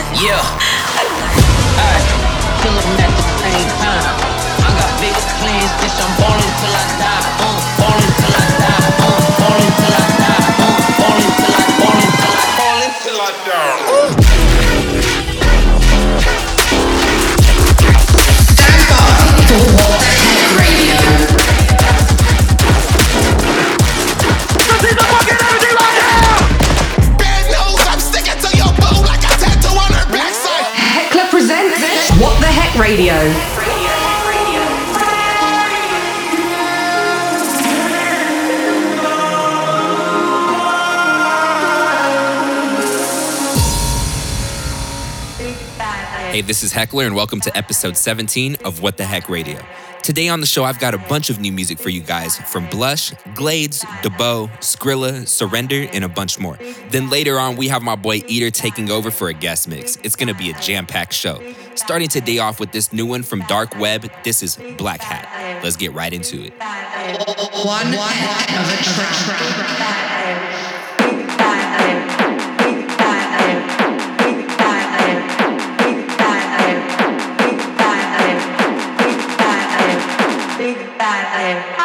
Yeah. At the same time. I got plans, bitch. I'm ballin' till I die. Radio. Hey, this is Hekler, and welcome to episode 17 of What the Hek Radio. Today on the show, I've got a bunch of new music for you guys from Blush, Glades, DeBow, Skrilla, Surrender, and a bunch more. Then later on, we have my boy Eater taking over for a guest mix. It's gonna be a jam packed show. Starting today off with this new one from Dark Web. This is Black Hat. Let's get right into it. One, one of a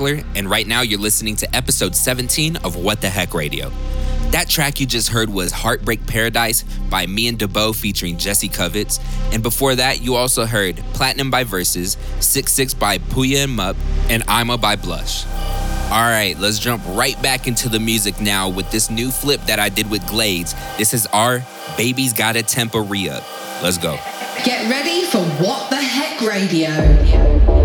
and right now you're listening to episode 17 of What the Hek Radio. That track you just heard was Heartbreak Paradise by me and DeBo featuring Jesse Covitz. And before that, you also heard Platinum by Verses, 6 by Puya and Mup, and Ima by Blush. All right, let's jump right back into the music now with this new flip that I did with Glades. This is our Baby's Gotta Tempo re up. Let's go. Get ready for What the Hek Radio.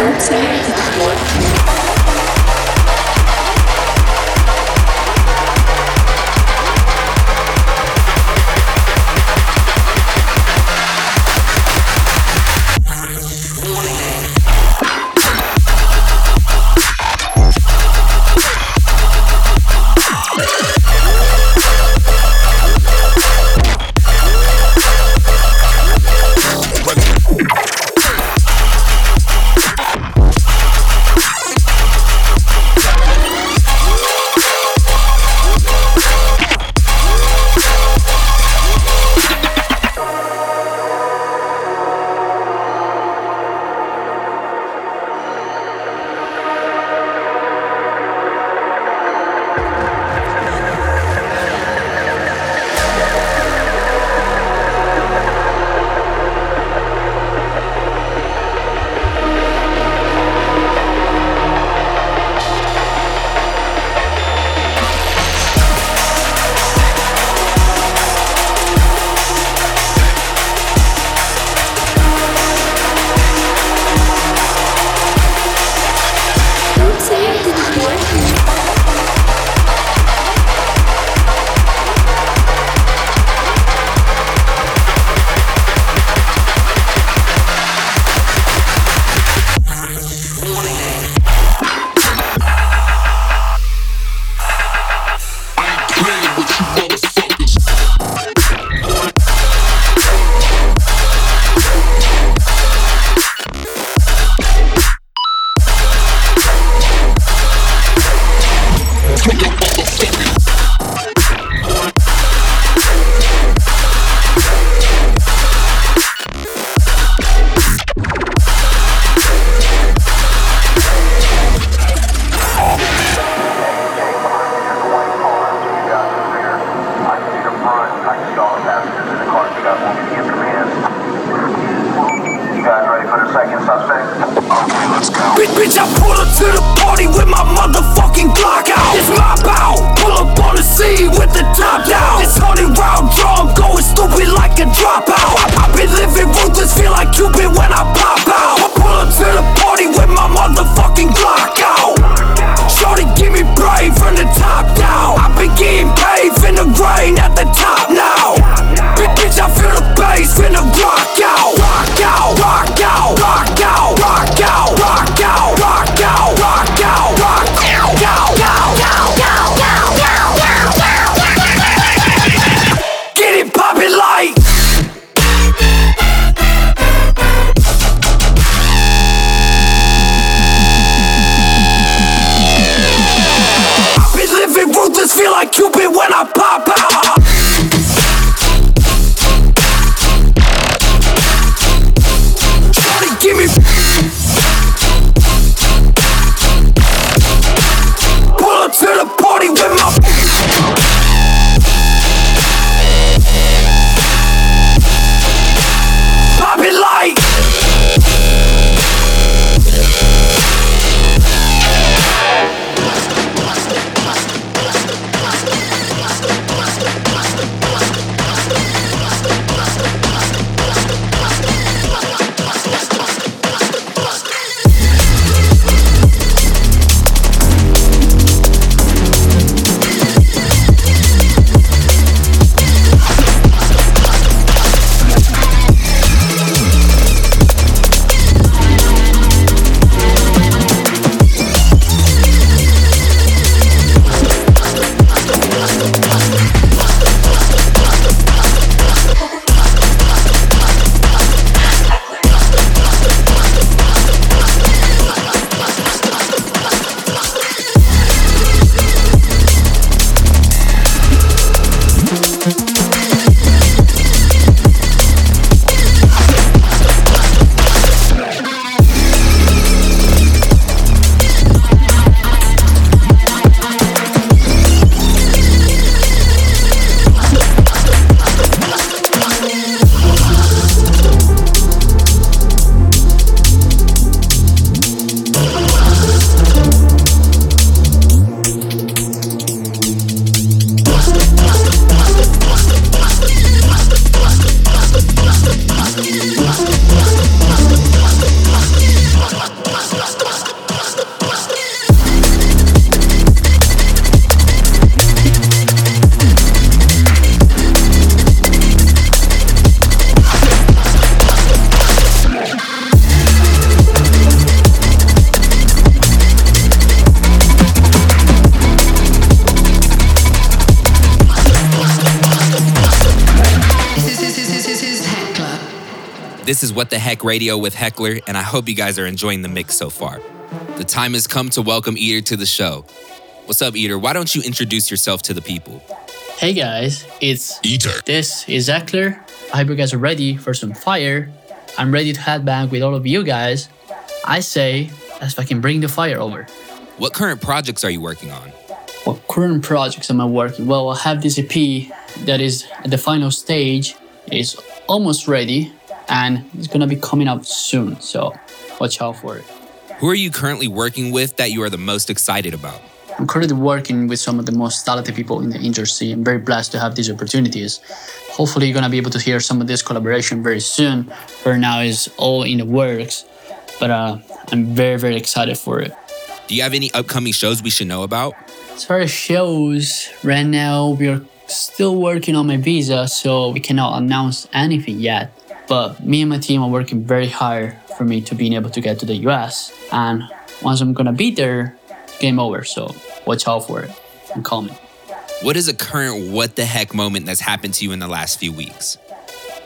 Don't say. What the Hek Radio with Hekler, and I hope you guys are enjoying the mix so far. The time has come to welcome Eater to the show. What's up, Eater? Why don't you introduce yourself to the people? Hey guys, it's Eater. This is Hekler. I hope you guys are ready for some fire. I'm ready to headbang with all of you guys. I say, let's fucking bring the fire over. What current projects are you working on? What current projects am I working? Well, I have this EP that is at the final stage. It's almost ready and it's gonna be coming out soon. So watch out for it. Who are you currently working with that you are the most excited about? I'm currently working with some of the most talented people in the industry. I'm very blessed to have these opportunities. Hopefully, you're gonna be able to hear some of this collaboration very soon. For now, is all in the works, but uh, I'm very, very excited for it. Do you have any upcoming shows we should know about? As far as shows, right now we are still working on my visa, so we cannot announce anything yet. But me and my team are working very hard for me to being able to get to the US. And once I'm gonna be there, game over. So watch out for it. I'm coming. What is a current what the heck moment that's happened to you in the last few weeks?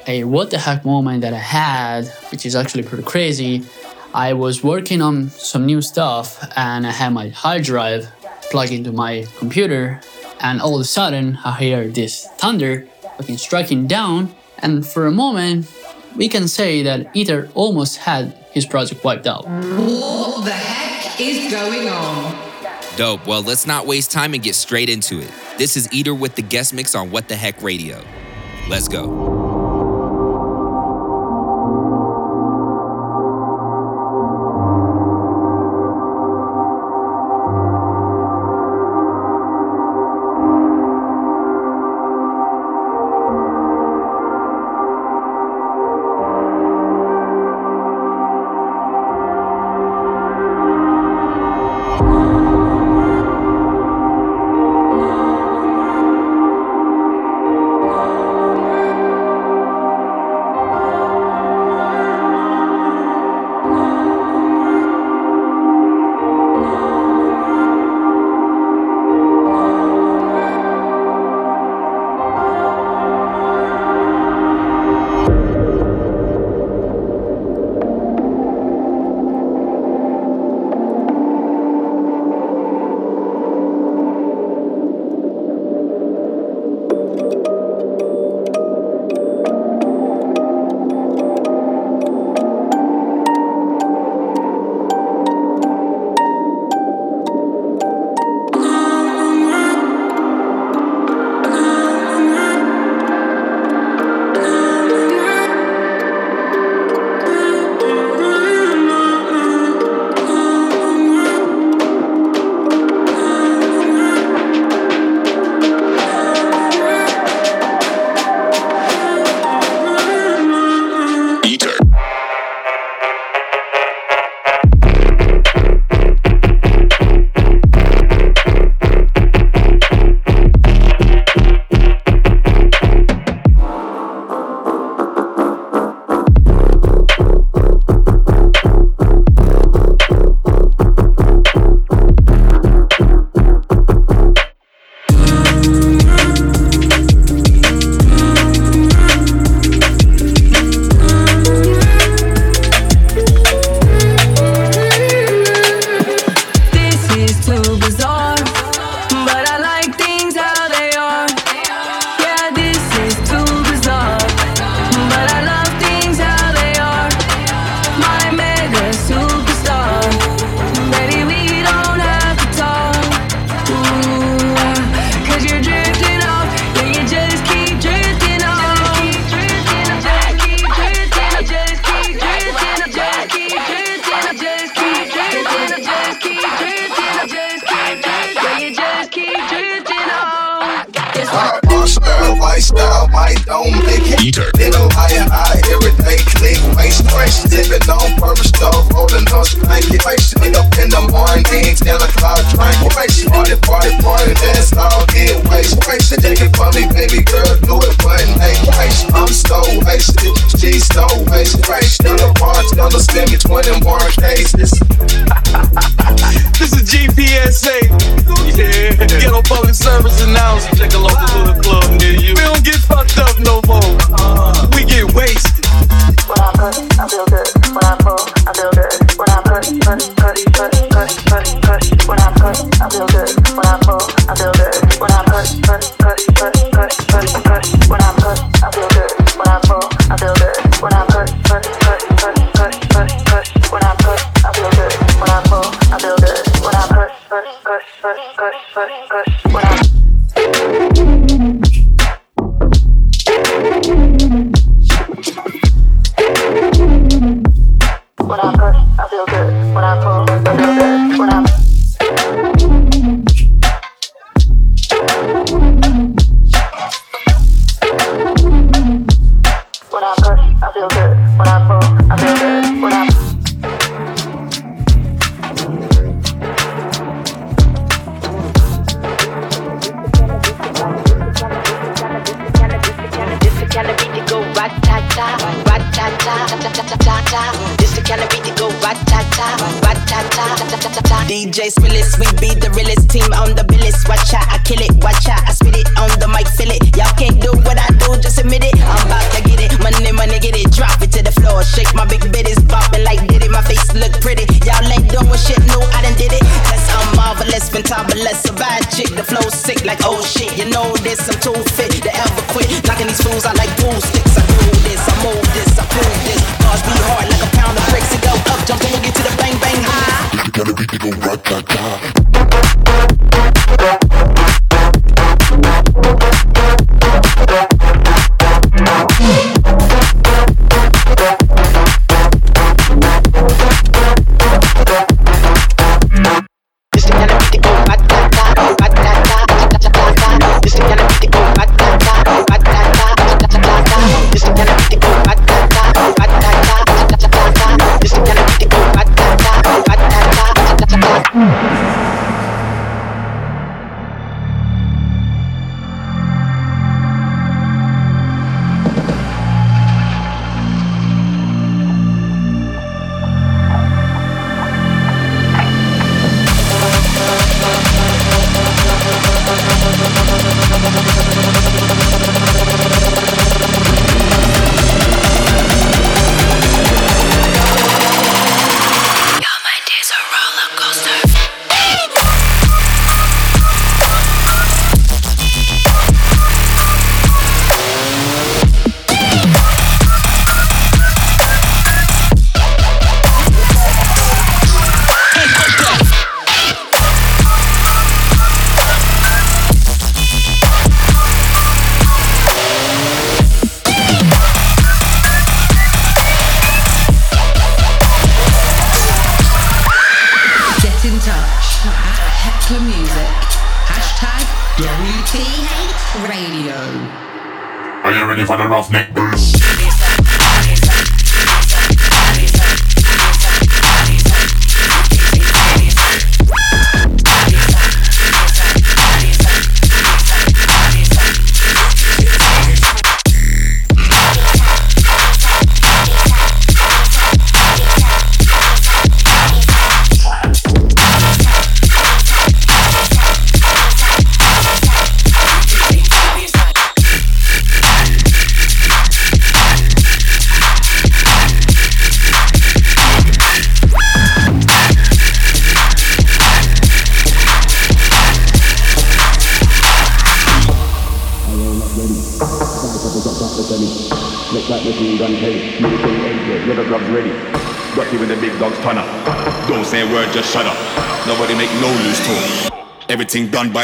a what the heck moment that I had, which is actually pretty crazy. I was working on some new stuff and I had my hard drive plugged into my computer, and all of a sudden I hear this thunder fucking striking down. And for a moment, we can say that Eater almost had his project wiped out. What the heck is going on? Dope. Well, let's not waste time and get straight into it. This is Eater with the guest mix on What the Hek Radio. Let's go.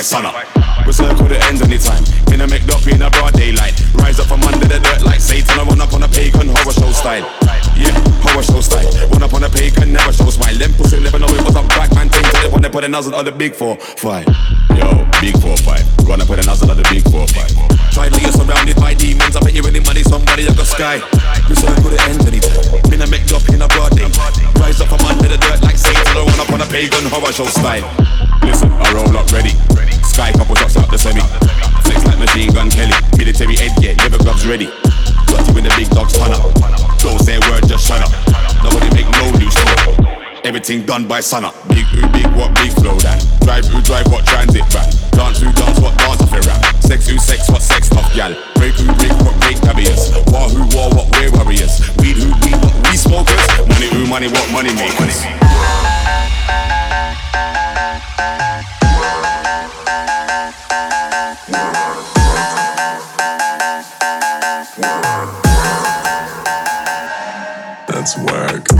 By sunup. We circle the ends anytime. Finna make dope in a broad daylight. Rise up from under the dirt like Satan. I run up on a pagan horror show style. Yeah, horror show style. Run up on a pagan, never show smile. Them pussy never know it was a black man thing. They wanna put put a nozzle on the big four, five. Yo, big four, five. Up with a nozzle on the big four, five. Try to you're surrounded by demons. I bet you any money, somebody up the sky. We to the end anytime. Been a up in a broad day. Rise up from under the dirt like Satan. I run up on a pagan horror show style. Listen, I roll up ready. Sky couple shots out the semi. Flex like machine gun Kelly. Military head, yeah, liver gloves ready. Got you in the big dogs up. Don't say word, just shut up. Nobody make no news. Everything done by sun up. Big who big what big flow that. Drive who drive what transit rap. Dance who dance what dance off rap. Sex who sex what sex tough gal. Break who break what break barriers. War who war what we're warriors. Weed who weed what we smokers. Money who money what money makers. That's work.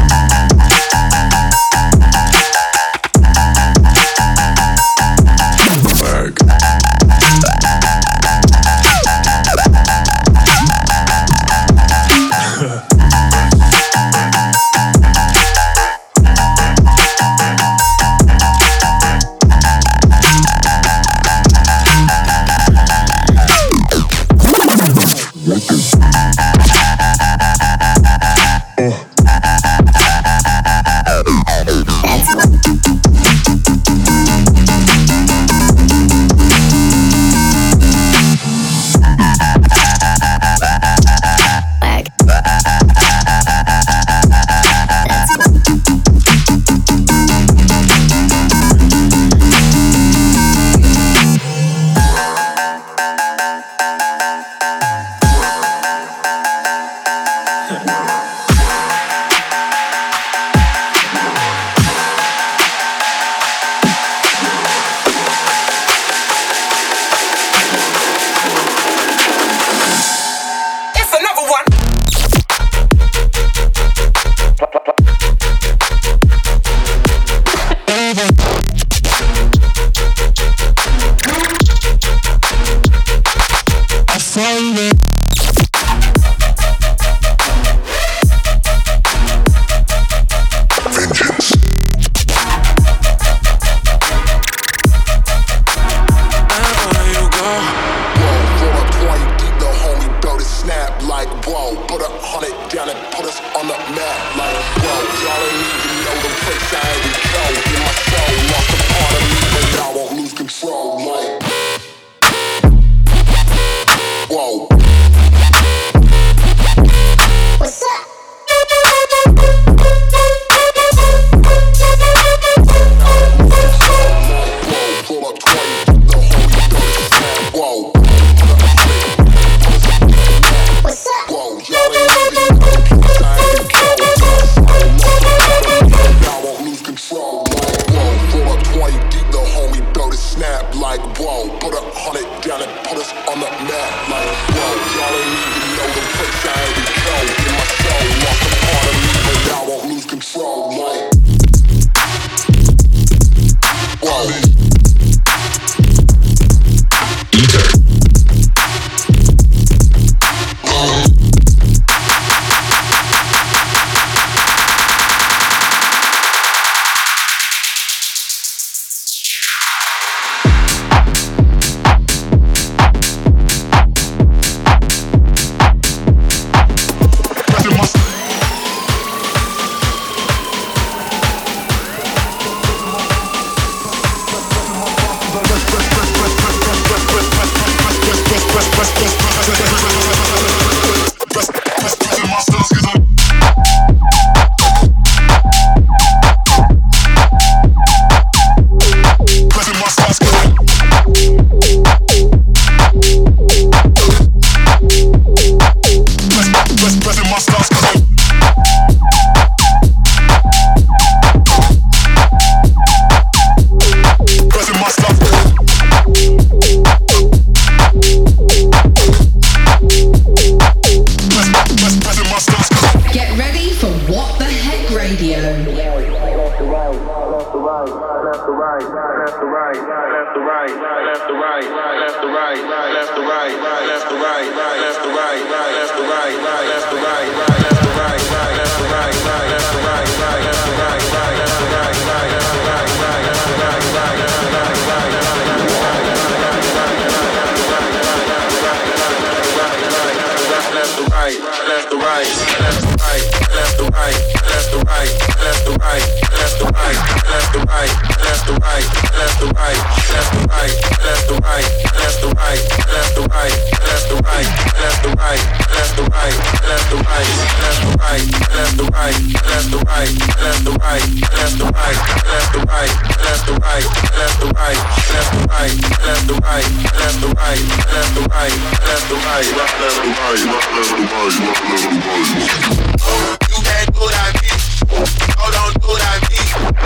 Hold on, do that beat. Hold on,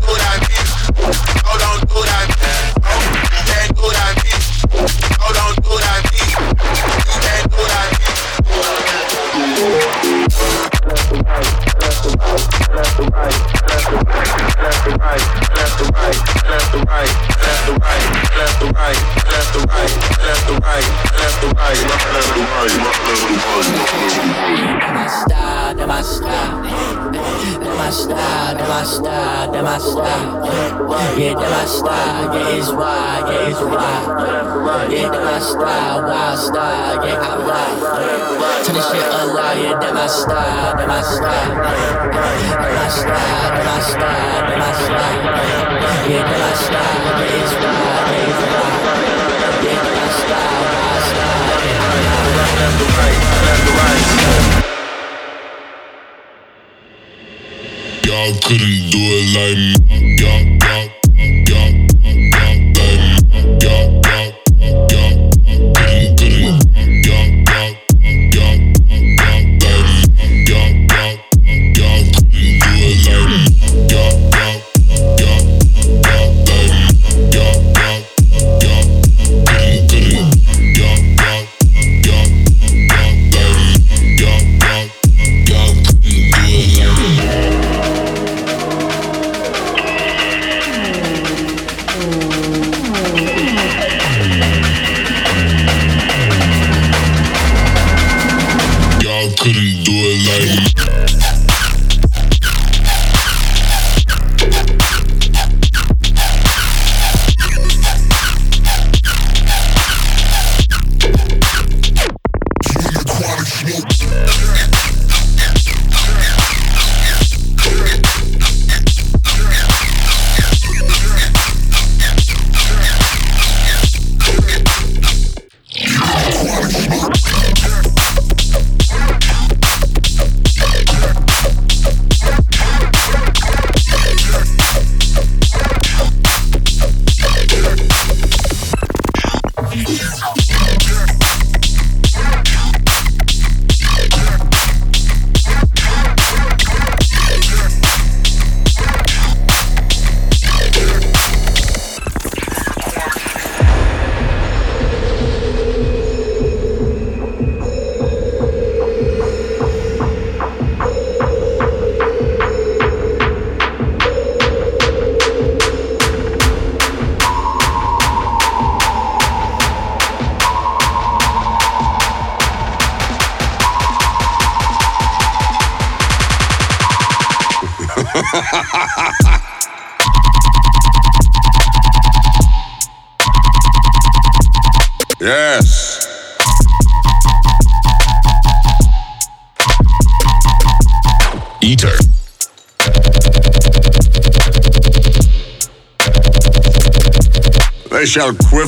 do that beat. Hold on, do star, yeah, it's wild, yeah, it's wild. Yeah, that my style, wild style, yeah, I'm wild. Turn this shit alive, yeah, that my style, that my style. That my style, that my style, that my style. Yeah, that my style, yeah, it's wild, yeah, it's wild. Yeah, my style, wild style, yeah, I'm wild. Left to right, left to right. Y'all couldn't do it like y'all, y'all.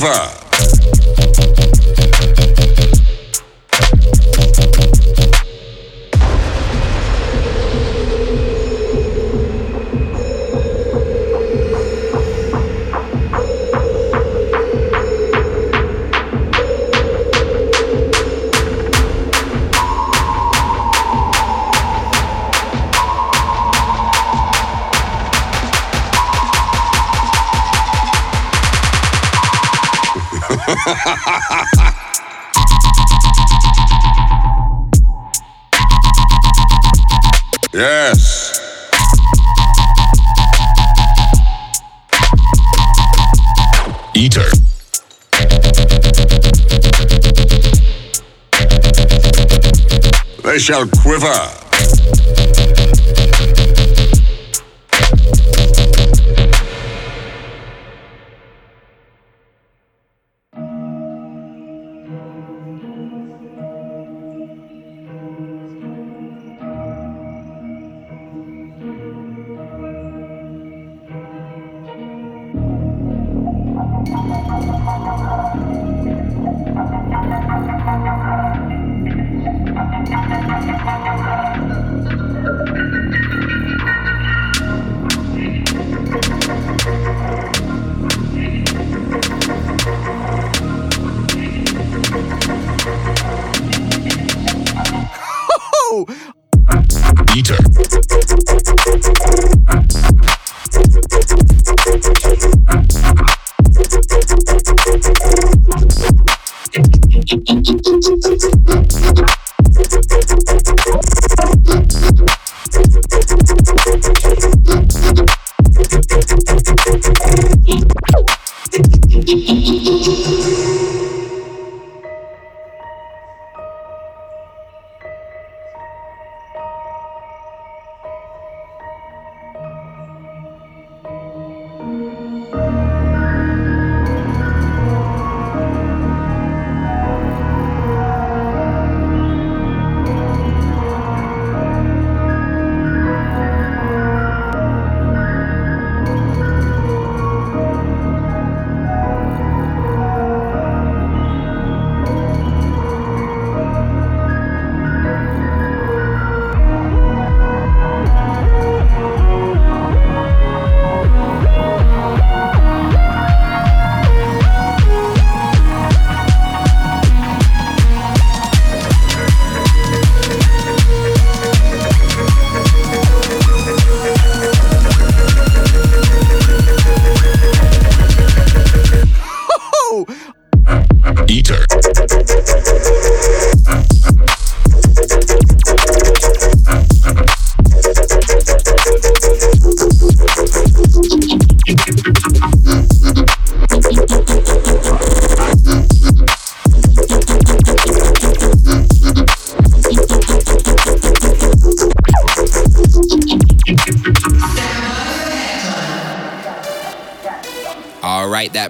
Москва. yes. Eater. They shall quiver.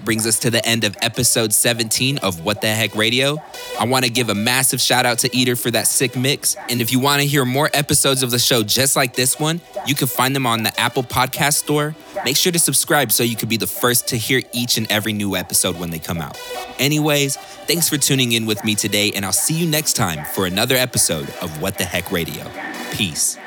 Brings us to the end of episode 17 of What the Hek Radio. I want to give a massive shout out to Eater for that sick mix. And if you want to hear more episodes of the show just like this one, you can find them on the Apple Podcast Store. Make sure to subscribe so you can be the first to hear each and every new episode when they come out. Anyways, thanks for tuning in with me today, and I'll see you next time for another episode of What the Hek Radio. Peace.